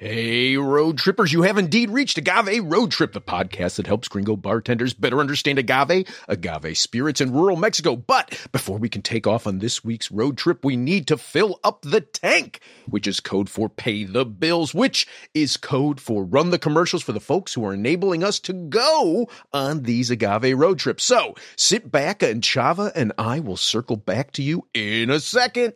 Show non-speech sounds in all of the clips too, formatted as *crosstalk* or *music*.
Hey, road trippers, you have indeed reached Agave Road Trip, the podcast that helps gringo bartenders better understand agave, agave spirits in rural Mexico. But before we can take off on this week's road trip, we need to fill up the tank, which is code for pay the bills, which is code for run the commercials for the folks who are enabling us to go on these agave road trips. So sit back and Chava and I will circle back to you in a second.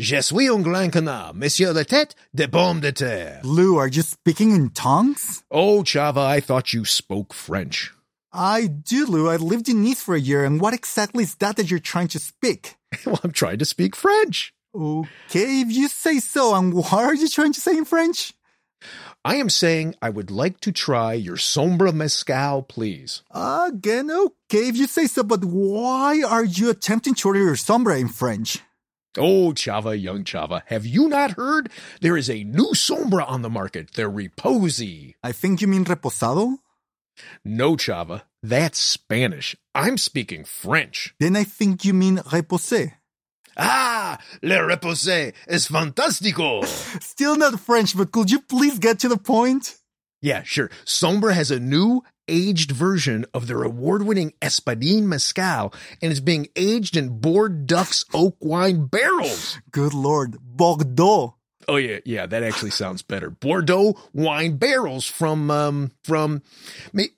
Je suis un grand canard, monsieur la tête de pomme de terre. Lou, are you speaking in tongues? Oh, Chava, I thought you spoke French. I do, Lou. I lived in Nice for a year, and what exactly is that that you're trying to speak? *laughs* well, I'm trying to speak French. Okay, if you say so, and *laughs* what are you trying to say in French? I am saying I would like to try your Sombra Mezcal, please. Again, okay, if you say so, but why are you attempting to order your Sombra in French? Oh, Chava, young Chava, have you not heard? There is a new Sombra on the market. They're Reposy. I think you mean Reposado? No, Chava, that's Spanish. I'm speaking French. Then I think you mean Reposé. Ah, le reposé es fantástico. *laughs* Still not French, but could you please get to the point? Yeah, sure. Sombra has a new aged version of their award-winning Espadin Mezcal and is being aged in Board Duck's oak wine barrels. Good lord, Bordeaux. Oh yeah, yeah, that actually sounds better. Bordeaux wine barrels from um from may,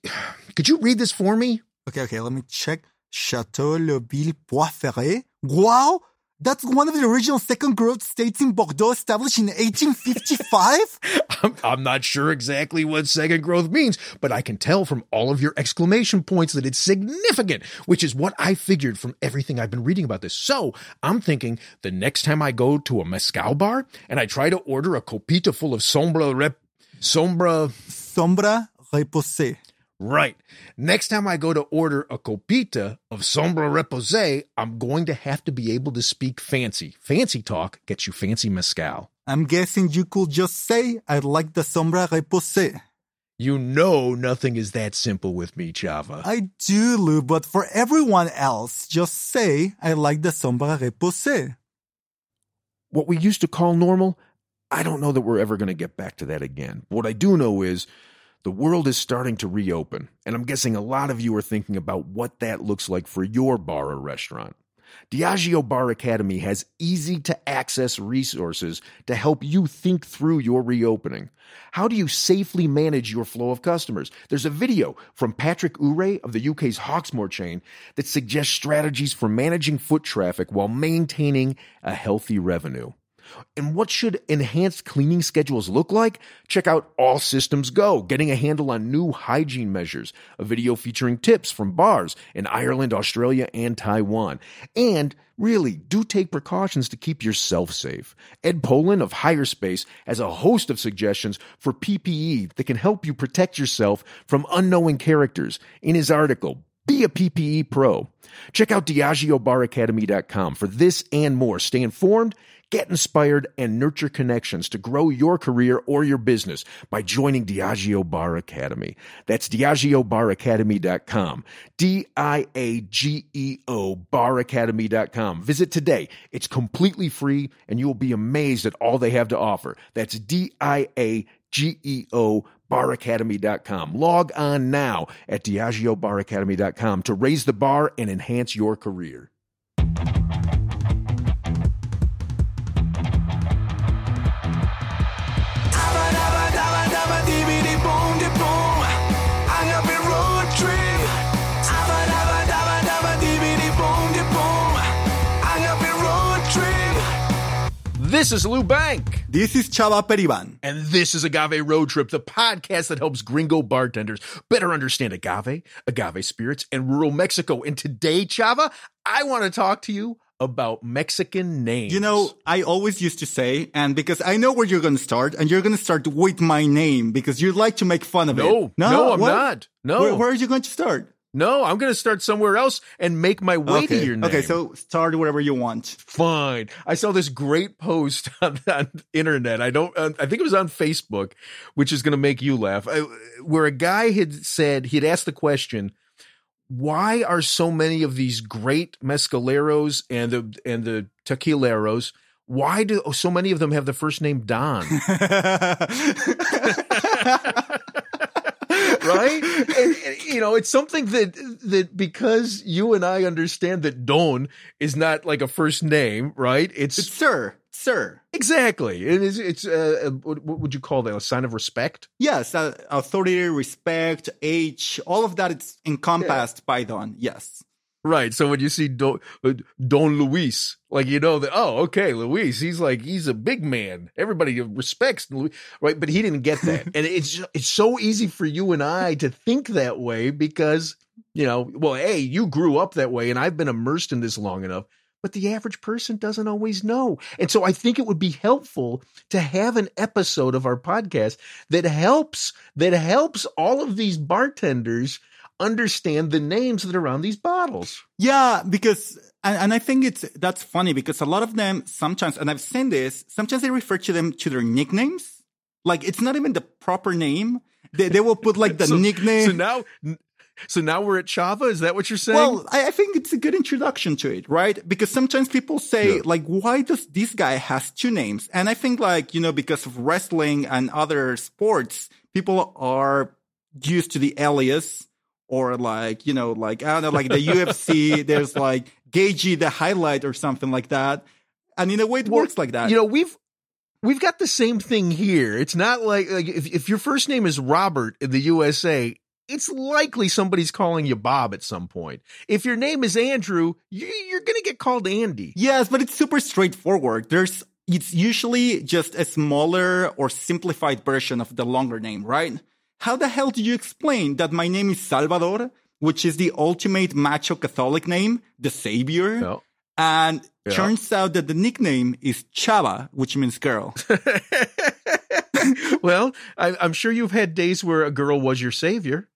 could you read this for me? Okay, okay, let me check. Chateau Le Ville Poiferré. Wow! That's one of the original second growth states in Bordeaux established in 1855? *laughs* I'm, I'm, not sure exactly what second growth means, but I can tell from all of your exclamation points that it's significant, which is what I figured from everything I've been reading about this. So I'm thinking the next time I go to a mezcal bar and I try to order a copita full of sombra rep, sombra, sombra reposé. Right. Next time I go to order a copita of Sombra Reposé, I'm going to have to be able to speak fancy. Fancy talk gets you fancy mezcal. I'm guessing you could just say, I'd like the Sombra Reposé. You know nothing is that simple with me, Chava. I do, Lou, but for everyone else, just say, I like the Sombra Reposé. What we used to call normal, I don't know that we're ever going to get back to that again. What I do know is the world is starting to reopen, and I'm guessing a lot of you are thinking about what that looks like for your bar or restaurant. Diageo Bar Academy has easy to access resources to help you think through your reopening. How do you safely manage your flow of customers? There's a video from Patrick Ure of the UK's Hawksmoor chain that suggests strategies for managing foot traffic while maintaining a healthy revenue. And what should enhanced cleaning schedules look like? Check out All Systems Go, getting a handle on new hygiene measures, a video featuring tips from bars in Ireland, Australia, and Taiwan. And really, do take precautions to keep yourself safe. Ed Poland of Higher Space has a host of suggestions for PPE that can help you protect yourself from unknowing characters in his article, be a PPE pro. Check out DiageoBarAcademy.com for this and more. Stay informed Get inspired and nurture connections to grow your career or your business by joining Diageo Bar Academy. That's DiageoBarAcademy.com. D-I-A-G-E-O baracademy.com. Visit today. It's completely free and you will be amazed at all they have to offer. That's D-I-A-G-E-O baracademy.com. Log on now at DiageoBarAcademy.com to raise the bar and enhance your career. This is Lou Bank. This is Chava Periban. And this is Agave Road Trip, the podcast that helps gringo bartenders better understand agave, agave spirits, and rural Mexico. And today, Chava, I want to talk to you about Mexican names. You know, I always used to say, and because I know where you're going to start, and you're going to start with my name because you like to make fun of no, it. no, no, I'm what? not. No, Where, where are you going to start? No, I'm going to start somewhere else and make my way okay. to your name. Okay, so start whatever you want. fine. I saw this great post on, *laughs* on the internet. I don't. Uh, I think it was on Facebook, which is going to make you laugh. I, where a guy had said he'd asked the question, "Why are so many of these great mezcaleros and the and the tequileros? Why do so many of them have the first name Don?" *laughs* *laughs* right? And, you know, it's something that that because you and I understand that Don is not like a first name, right? It's, It's sir, sir. exactly. It is. It's uh, uh, what, would you call that? A sign of respect? Yes, uh, authority, respect, age, all of that. It's encompassed by Don. Yes. Right. So when you see Don, uh, Don Luis, like you know that oh okay Luis, he's like he's a big man. Everybody respects Luis, right? But he didn't get that, *laughs* and it's it's so easy for you and I to think that way because you know, well, hey, you grew up that way, and I've been immersed in this long enough. But the average person doesn't always know. And so I think it would be helpful to have an episode of our podcast that helps that helps all of these bartenders understand the names that are on these bottles. Yeah, because and, and I think it's that's funny because a lot of them sometimes, and I've seen this, sometimes they refer to them to their nicknames. Like it's not even the proper name. They they will put like the *laughs* So- nickname. So now, so now we're at Chava. Is that what you're saying? Well, I, I think it's a good introduction to it, right? Because sometimes people say, Yeah. like, why does this guy has two names? And I think, like, you know, because of wrestling and other sports, people are used to the alias or like, you know, like, I don't know, like the UFC, *laughs* there's like Gaethje, the highlight or something like that. And in a way, it Well, works like that. you know, we've we've got the same thing here. It's not like like if if your first name is Robert in the USA. It's likely somebody's calling you Bob at some point. If your name is Andrew, you, you're going to get called Andy. Yes, but it's super straightforward. There's, it's usually just a smaller or simplified version of the longer name, right? How the hell do you explain that my name is Salvador, which is the ultimate macho Catholic name, the savior? No. And Yeah. turns out that the nickname is Chava, which means girl. *laughs* well, I, I'm sure you've had days where a girl was your savior.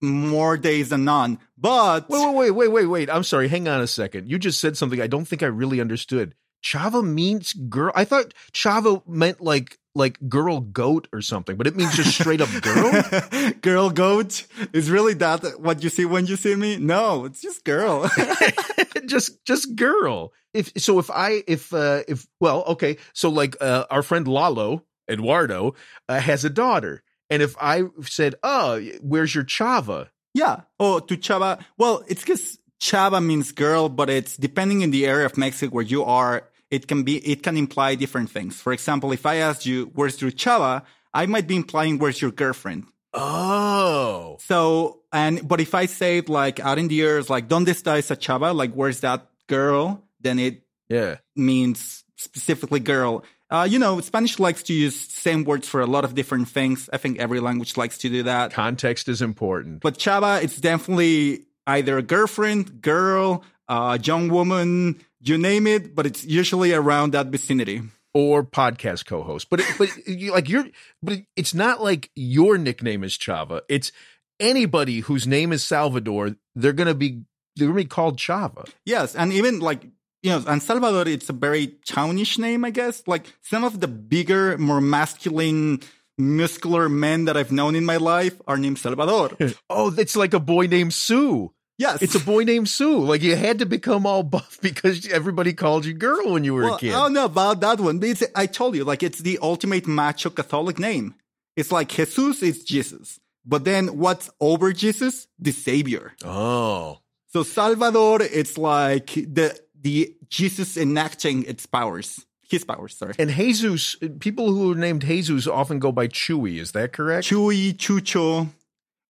More days than none. But Wait, wait, wait, wait, wait, wait. I'm sorry. Hang on a second. You just said something I don't think I really understood. Chava means girl. I thought Chava meant like like girl goat or something, but it means just straight up girl. *laughs* girl goat is really that what you see when you see me? No, it's just girl. *laughs* *laughs* just just girl. If so, if I if uh if well, okay. So like uh, our friend Lalo Eduardo uh, has a daughter, and if I said, "Oh, where's your Chava?" Yeah. Oh, to Chava. Well, it's because Chava means girl, but it's depending in the area of Mexico where you are. It can be, it can imply different things. For example, if I asked you, where's your Chava? I might be implying, where's your girlfriend? Oh, So, and, but if I say it like out in the air, it's like, ¿Dónde está esa Chava? Like, where's that girl? Then it yeah. means specifically girl. Uh, you know, Spanish likes to use same words for a lot of different things. I think every language likes to do that. Context is important. But Chava, it's definitely either a girlfriend, girl, uh, young woman, you name it, but it's usually around that vicinity. or podcast co-host. But it, but you, like you're, but it's not like your nickname is Chava. It's anybody whose name is Salvador. They're gonna be they're gonna be called Chava. Yes, and even like you know, and Salvador, it's a very townish name, I guess. Like some of the bigger, more masculine, muscular men that I've known in my life are named Salvador. *laughs* Oh, it's like a boy named Sue. Yes, It's a boy named Sue. Like you had to become all buff *laughs* because everybody called you girl when you were well, a kid. I don't know about that one, but it's, I told you, like it's the ultimate macho Catholic name. It's like Jesus is Jesus, but then what's over Jesus? The Savior. Oh. So Salvador, it's like the the Jesus enacting its powers, his powers. Sorry, And Jesus, people who are named Jesus often go by Chewy. Is that correct? Chuy, Chucho,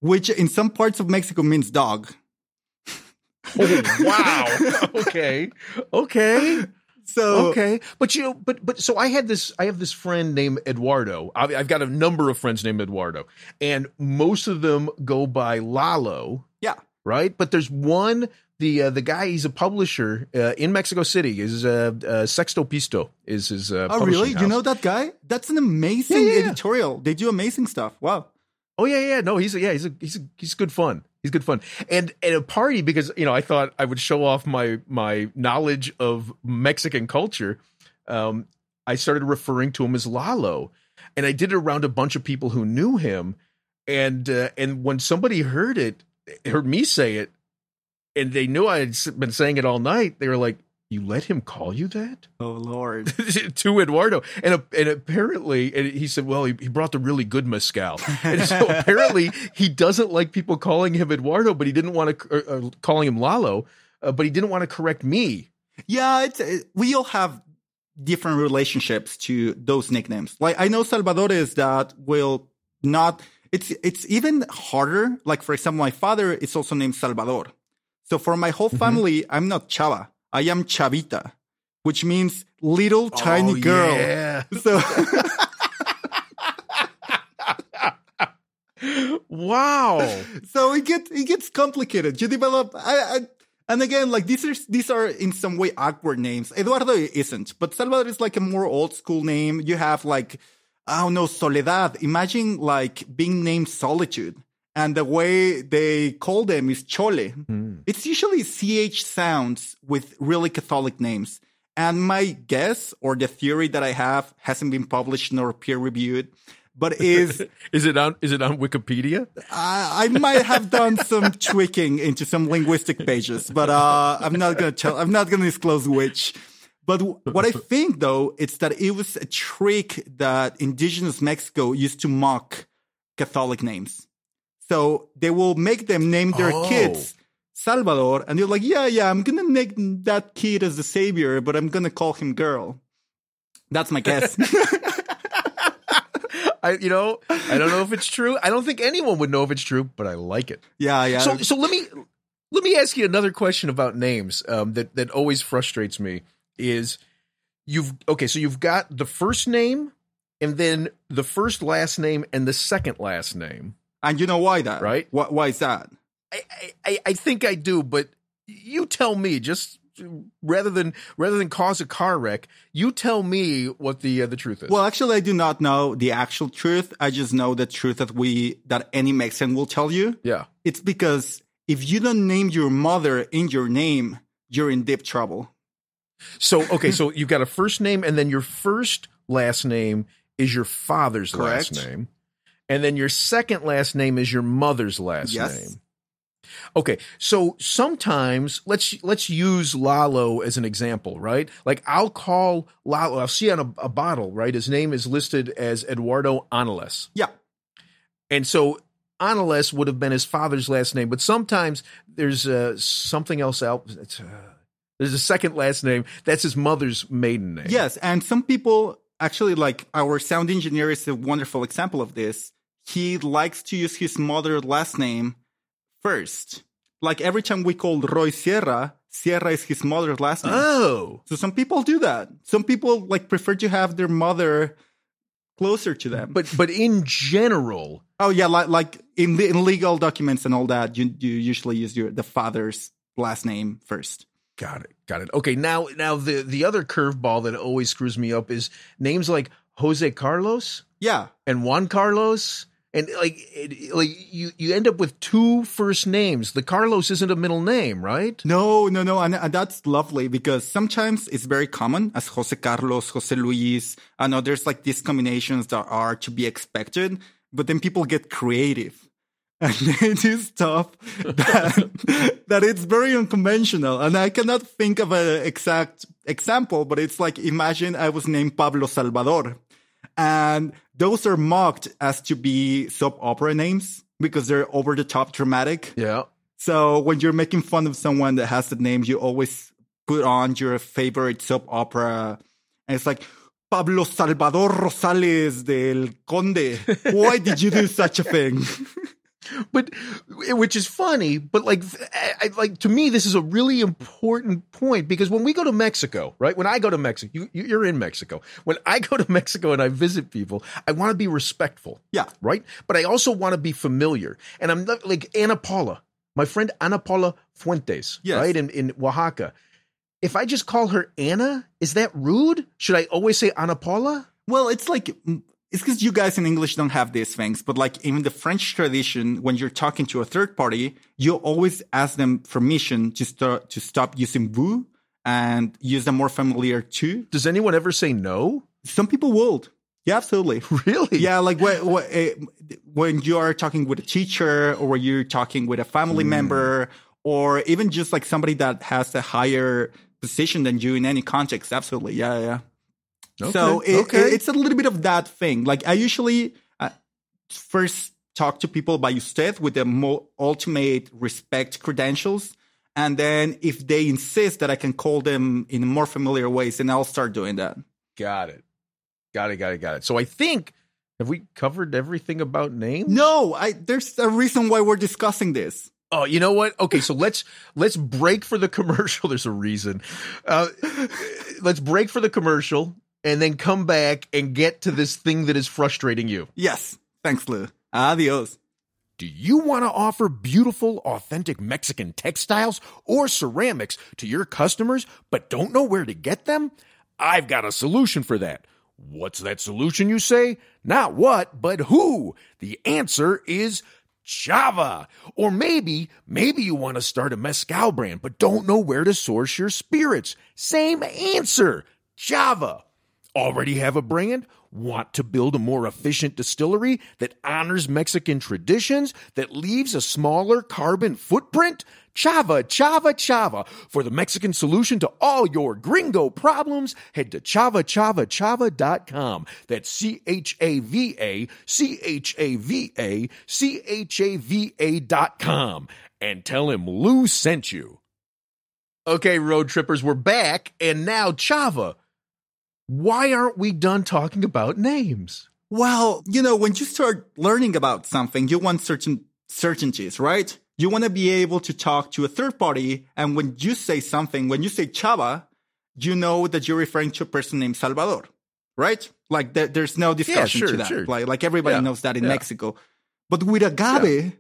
which in some parts of Mexico means dog. Oh, *laughs* wow. okay. Okay. So okay, but you know, but but so I had this. I have this friend named Eduardo. I've, I've got a number of friends named Eduardo, and most of them go by Lalo. Yeah. right. But there's one. The uh, the guy he's a publisher uh, in Mexico City is uh, uh, Sexto Piso is his. Uh, Oh, really? You know that guy? That's an amazing Yeah, yeah, yeah. editorial. They do amazing stuff. Wow. Oh yeah, yeah. No, he's a, yeah, he's a, he's a, he's good fun. He's good fun. And at a party because you know I thought I would show off my my knowledge of Mexican culture. Um, I started referring to him as Lalo, and I did it around a bunch of people who knew him. And uh, and when somebody heard it, heard me say it, and they knew I had been saying it all night, they were like, "You let him call you that?" Oh Lord. *laughs* to Eduardo, and uh, and apparently, and he said, "Well, he, he brought the really good mezcal." And so *laughs* apparently, he doesn't like people calling him Eduardo, but he didn't want to uh, calling him Lalo, uh, but he didn't want to correct me. Yeah, it's it, we all have different relationships to those nicknames. Like I know Salvador is that will not. It's it's even harder. Like for example, my father is also named Salvador. So for my whole family, I'm not Chava. I am Chavita, which means little oh, tiny Oh, girl. yeah. *laughs* So Wow. so it gets it gets complicated. You develop, I, I, and again, like these are these are in some way awkward names. Eduardo isn't, but Salvador is like a more old school name. You have like I don't know Soledad. Imagine like being named Solitude, and the way they call them is Chole. It's usually ch sounds with really Catholic names. And my guess or the theory that I have hasn't been published nor peer reviewed, but is *laughs* Is it on? Is it on Wikipedia? I, I might have done some *laughs* tweaking into some linguistic pages, but uh, I'm not gonna tell. I'm not gonna disclose which. But what I think though, it's that it was a trick that indigenous Mexico used to mock Catholic names. So they will make them name their Oh. kids Salvador, and they're like, yeah, yeah, I'm gonna make that kid as the savior, but I'm gonna call him girl. That's my guess. *laughs* I, you know, I don't know if it's true. I don't think anyone would know if it's true, but I like it. yeah, yeah. So, so let me let me ask you another question about names um, that that always frustrates me. Is you've okay? So you've got the first name, and then the first last name, and the second last name. And you know why that? Right. Why, why is that? I, I- I think I do, but you tell me. Just rather than rather than cause a car wreck, you tell me what the uh, the truth is. Well, actually, I do not know the actual truth. I just know the truth that we that any Mexican will tell you. yeah. It's because if you don't name your mother in your name, you're in deep trouble. So okay, so you've got a first name, and then your first last name is your father's Correct. last name, and then your second last name is your mother's last Yes. name. Okay, so sometimes let's let's use Lalo as an example, right? Like I'll call Lalo. I'll see on a, a bottle, right? His name is listed as Eduardo Ángeles, Yeah. and so Ángeles would have been his father's last name. But sometimes there's uh, something else out. It's, uh, there's a second last name that's his mother's maiden name. Yes, and some people actually like our sound engineer is a wonderful example of this. He likes to use his mother's last name first. Like every time we call Roy Sierra, Sierra is his mother's last name. Oh, So some people do that. Some people like prefer to have their mother closer to them. but but in general, oh yeah, like like in, in legal documents and all that, you you usually use your the father's last name first. got it, got it. Okay, now now the the other curveball that always screws me up is names like Jose Carlos Yeah, and Juan Carlos. And like, it, like you, you end up with two first names. The Carlos isn't a middle name, right? no, no, no, and, and that's lovely because sometimes it's very common as Jose Carlos, Jose Luis. and others like these combinations that are to be expected, but then people get creative. *laughs* And they do stuff that, *laughs* that it's very unconventional. And I cannot think of an exact example, but it's like imagine I was named Pablo Salvador. And those are mocked as to be soap opera names because they're over the top dramatic. Yeah. So when you're making fun of someone that has the name, you always put on your favorite soap opera. And it's like, Pablo Salvador Rosales del Conde. Why did you do such a thing? *laughs* but which is funny, but like, I, like to me, this is a really important point because when we go to Mexico, right? When I go to Mexico, you, you're in Mexico. When I go to *laughs* Mexico and I visit people, I want to be respectful, Yeah. right? But I also want to be familiar. And I'm not like Ana Paula, my friend Ana Paula Fuentes, Yes. right? In, in Oaxaca. If I just call her Anna, is that rude? Should I always say Ana Paula? Well, it's like it's because you guys in English don't have these things, but like in the French tradition, when you're talking to a third party, you always ask them permission to start to stop using vous and use a more familiar tu. Does anyone ever say no? Some people would. Yeah, absolutely. *laughs* Really? Yeah, like when, when, eh, when you are talking with a teacher or when you're talking with a family Hmm. member or even just like somebody that has a higher position than you in any context. Absolutely. Yeah, yeah. So it, okay. it- it's a little bit of that thing. Like I usually uh, first talk to people by usted with the more ultimate respect credentials. And then if they insist that I can call them in more familiar ways, then I'll start doing that. Got it. Got it. Got it. Got it. So I think have we covered everything about names? No, I, there's a reason why we're discussing this. Oh, you know what? Okay, so let's let's break for the commercial. *laughs* There's a reason. Uh, let's break for the commercial and then come back and get to this thing that is frustrating you. Yes. Thanks, Lou. Adios. Do you want to offer beautiful, authentic Mexican textiles or ceramics to your customers, but don't know where to get them? I've got a solution for that. What's that solution, you say? Not what, but who? The answer is Chava. Or maybe, maybe you want to start a mezcal brand, but don't know where to source your spirits. Same answer. Chava. Already have a brand? Want to build a more efficient distillery that honors Mexican traditions, that leaves a smaller carbon footprint? Chava, Chava, Chava. For the Mexican solution to all your gringo problems, head to chavachavachava.com. That's C H A V A, C H A V A, C H A V A dot com. And tell him Lou sent you. Okay, road trippers, we're back, and now Chava. Why aren't we done talking about names? Well, you know, when you start learning about something, you want certain certainties, right? You want to be able to talk to a third party. And when you say something, when you say Chava, you know that you're referring to a person named Salvador, right? Like there, there's no discussion sure, to that. sure. Like, like everybody Yeah, knows that in yeah. Mexico. But with agave,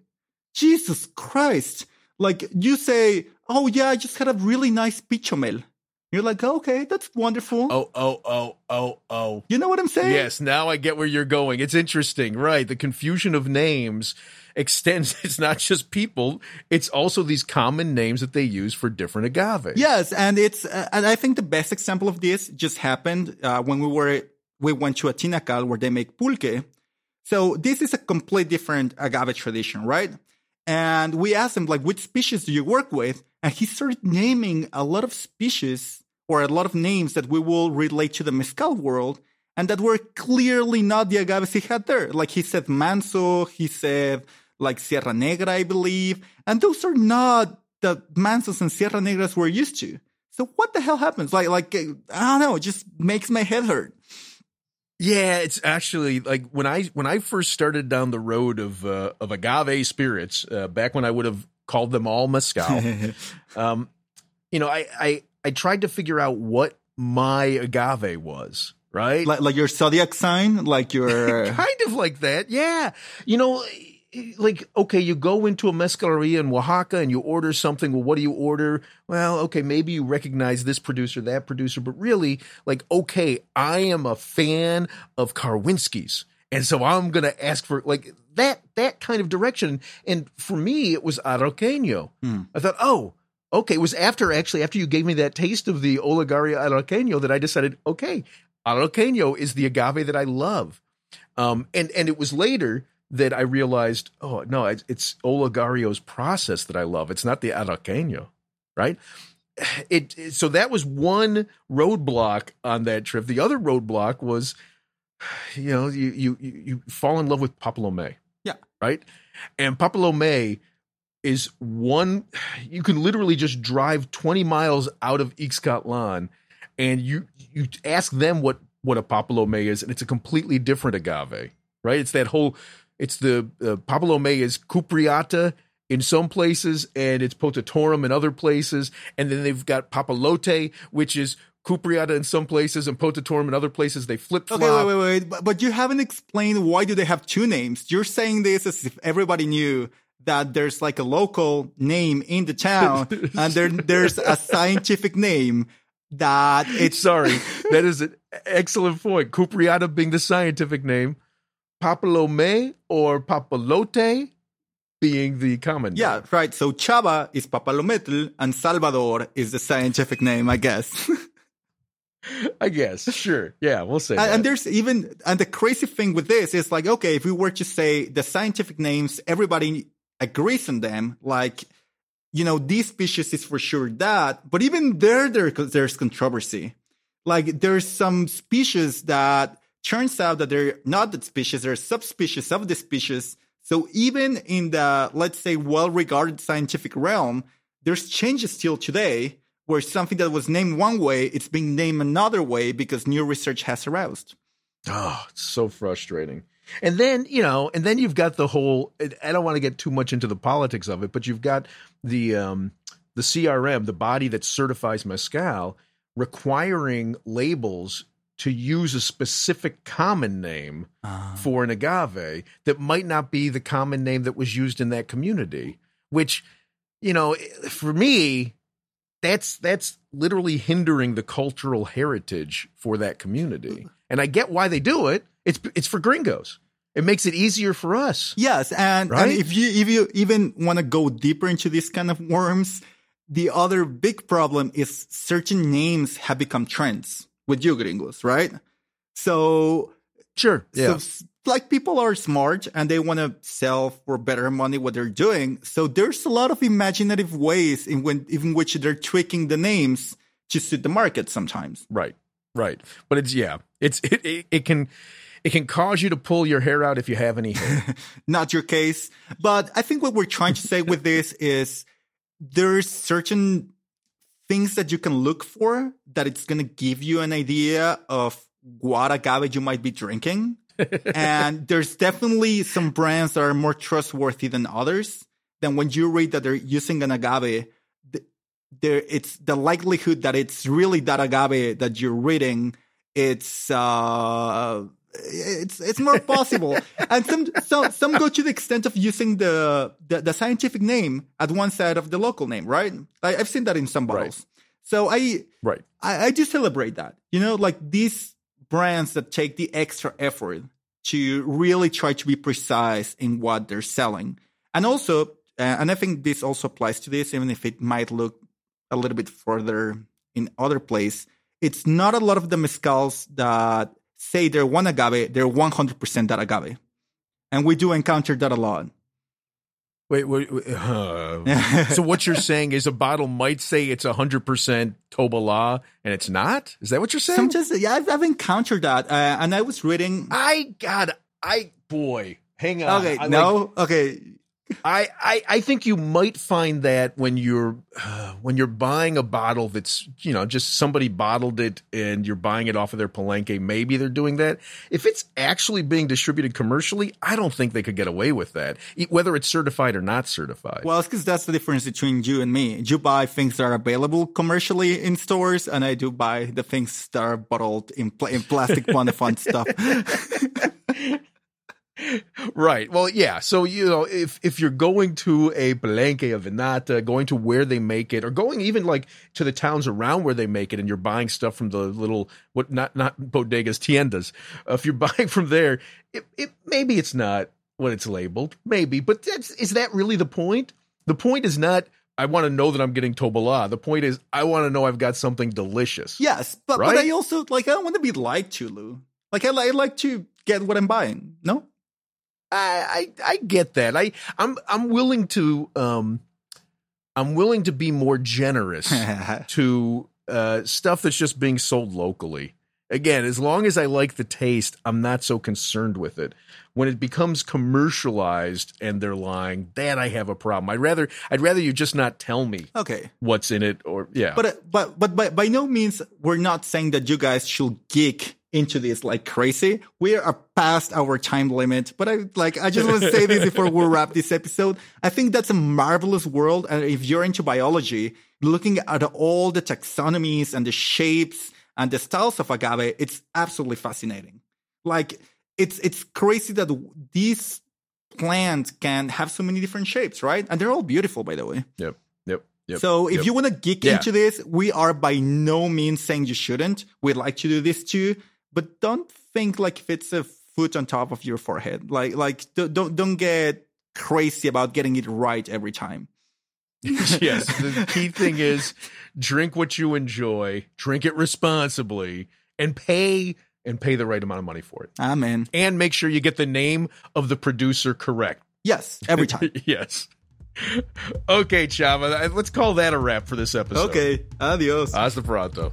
Jesus Christ. Like you say, oh yeah, I just had a really nice pichomel. You're like, okay, that's wonderful. Oh, oh, oh, oh, oh. You know what I'm saying? Yes, now I get where you're going. It's interesting, right? The confusion of names extends, *laughs* it's not just people, it's also these common names that they use for different agave. Yes, and it's uh, and I think the best example of this just happened uh, when we were we went to a tinacal where they make pulque. So this is a complete different agave tradition, right? And we asked them, like, which species do you work with? And he started naming a lot of species or a lot of names that we will relate to the mezcal world, and that were clearly not the agaves he had there. Like he said manso, he said like Sierra Negra, I believe, and those are not the mansos and Sierra Negras we're used to. So what the hell happens? Like, like I don't know, it just makes my head hurt. Yeah, it's actually like when I when I first started down the road of uh, of agave spirits, uh, back when I would have called them all mezcal. *laughs* um, you know, I, I I tried to figure out what my agave was, right? like, like your zodiac sign, like your *laughs* kind of like that. Yeah. You know, like, okay, you go into a mezcaleria in Oaxaca and you order something. Well, what do you order? Well, okay, maybe you recognize this producer, that producer, but really, like, okay, I am a fan of Karwinski's. And so I'm going to ask for like that, that kind of direction. And for me, it was Arroqueño. I thought, oh, okay. It was after actually, after you gave me that taste of the Olegario Arroqueño that I decided, okay, Arroqueño is the agave that I love. Um, and, and it was later that I realized, oh, no, it's, it's Olegario's process that I love. It's not the Arroqueño, right? *sighs* It, it- so that was one roadblock on that trip. The other roadblock was, you know, you you you, fall in love with Papalome. Yeah. Right? And Papalome is one you can literally just drive 20 miles out of Ixcatlan and you you ask them what what a Papalome is and it's a completely different agave. Right? It's that whole It's the uh, papalome is cupreata in some places, and it's potatorum in other places, and then they've got Papalote which is cupreata in some places and potatorum in other places. They flip flop. Okay, wait, wait, wait. But, but you haven't explained why do they have two names? You're saying this as if everybody knew that there's like a local name in the town *laughs* and there, there's a scientific name that it's Sorry, *laughs* that is an excellent point. Cupreata being the scientific name, papalome or papalote being the common name. yeah, right. So Chava is papalometl and Salvador is the scientific name, I guess. *laughs* *laughs* I guess. Sure. Yeah, we'll say And, and there's even, and the crazy thing with this is like, okay, if we were to say the scientific names, everybody agrees on them. Like, you know, this species is for sure that, but even there, there there's controversy. Like, there's some species that turns out that they're not that species, they're subspecies of the species. So even in the, let's say, well-regarded scientific realm, there's changes still today where something that was named one way, it's being named another way because new research has aroused. Oh, it's so frustrating. And then, you know, and then you've got the whole I don't want to get too much into the politics of it, but you've got the um the CRM, the body that certifies mezcal, requiring labels to use a specific common name for an agave that might not be the common name that was used in that community, which, you know, for me, that's that's literally hindering the cultural heritage for that community. And I get why they do it. It's it's for gringos. It makes it easier for us. Yes, and, Right? and if you if you even want to go deeper into these kind of worms, the other big problem is certain names have become trends with you gringos, right? So, Sure. so s- like people are smart and they want to sell for better money what they're doing. So there's a lot of imaginative ways in when in which they're tweaking the names to suit the market sometimes. Right. Right. But it's yeah. It's it, it, it can it can cause you to pull your hair out if you have any hair. *laughs* not your case. But I think what we're trying to say with this is there's certain things that you can look for that it's going to give you an idea of what agave you might be drinking. And there's definitely some brands that are more trustworthy than others. Then when you read that they're using an agave, there it's the likelihood that it's really that agave that you're reading. It's uh, it's it's more possible. *laughs* and some some some go to the extent of using the, the the scientific name at one side of the local name, right? I, I've seen that in some Right. bottles. So I right. I, I do celebrate that. You know, like these brands that take the extra effort to really try to be precise in what they're selling. And also, uh, and I think this also applies to this, even if it might look a little bit further in other place. It's not a lot of the mezcals that say they're one agave, they're 100% that agave. And we do encounter that a lot. Wait, wait, wait *laughs* uh, so what you're saying is a bottle might say it's 100% Tobala and it's not? Is that what you're saying? Sometimes, yeah, I've, I've encountered that. Uh, and I was reading. I got I boy, hang on. Okay, I like- no, okay. I, I I think you might find that when you're uh, *sighs* when you're buying a bottle that's you know just somebody bottled it and you're buying it off of their palenque, maybe they're doing that. If it's actually being distributed commercially, I don't think they could get away with that, whether it's certified or not certified. Well, it's because that's the difference between you and me. You buy things that are available commercially in stores, and I do buy the things that are bottled in, pl- in plastic *laughs* fun stuff. *laughs* Right. Well, yeah. So you know, if if you're going to a Palenque, a Vinata, going to where they make it, or going even like to the towns around where they make it, and you're buying stuff from the little what not not bodegas tiendas. Uh, if you're *laughs* buying from there, it, it maybe it's not what it's labeled, maybe, but that's is that really the point? The point is not. I want to know that I'm getting Tobala. The point is, I want to know I've got something delicious. yes, but, but I also, like, I don't want to be lied to, Lou. Like, I, I like to get what I'm buying. No? I, I I get that. I I'm I'm willing to um I'm willing to be more generous *laughs* to uh stuff that's just being sold locally. Again, as long as I like the taste, I'm not so concerned with it. When it becomes commercialized and they're lying, that I have a problem. I'd rather I'd rather you just not tell me okay. what's in it or yeah. But, but, but by, by no means, we're not saying that you guys should geek into this like crazy. We are past our time limit, but I like I just want to say this before we wrap this episode. I think that's a marvelous world, and if you're into biology, looking at all the taxonomies and the shapes and the styles of agave, it's absolutely fascinating. Like it's it's crazy that these plants can have so many different shapes, right? And they're all beautiful, by the way. Yep. Yep. Yep. So if yep. you want to geek Yeah. into this, we are by no means saying you shouldn't. We'd like to do this too, but don't think like if it's a foot on top of your forehead. Like like don't don't, don't get crazy about getting it right every time. *laughs* yes. The key thing is drink what you enjoy, drink it responsibly, and pay and pay the right amount of money for it. Amen. And make sure you get the name of the producer correct. Yes, every time. *laughs* yes. Okay, Chava, let's call that a wrap for this episode. okay. Adios. Hasta pronto.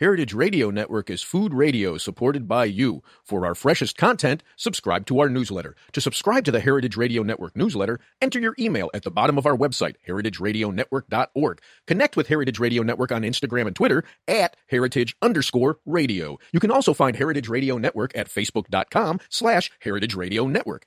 Heritage Radio Network is food radio supported by you. For our freshest content, subscribe to our newsletter. To subscribe to the Heritage Radio Network newsletter, enter your email at the bottom of our website, heritageradionetwork.org. Connect with Heritage Radio Network on Instagram and Twitter at heritage underscore radio. You can also find Heritage Radio Network at facebook.com slash heritage radio network.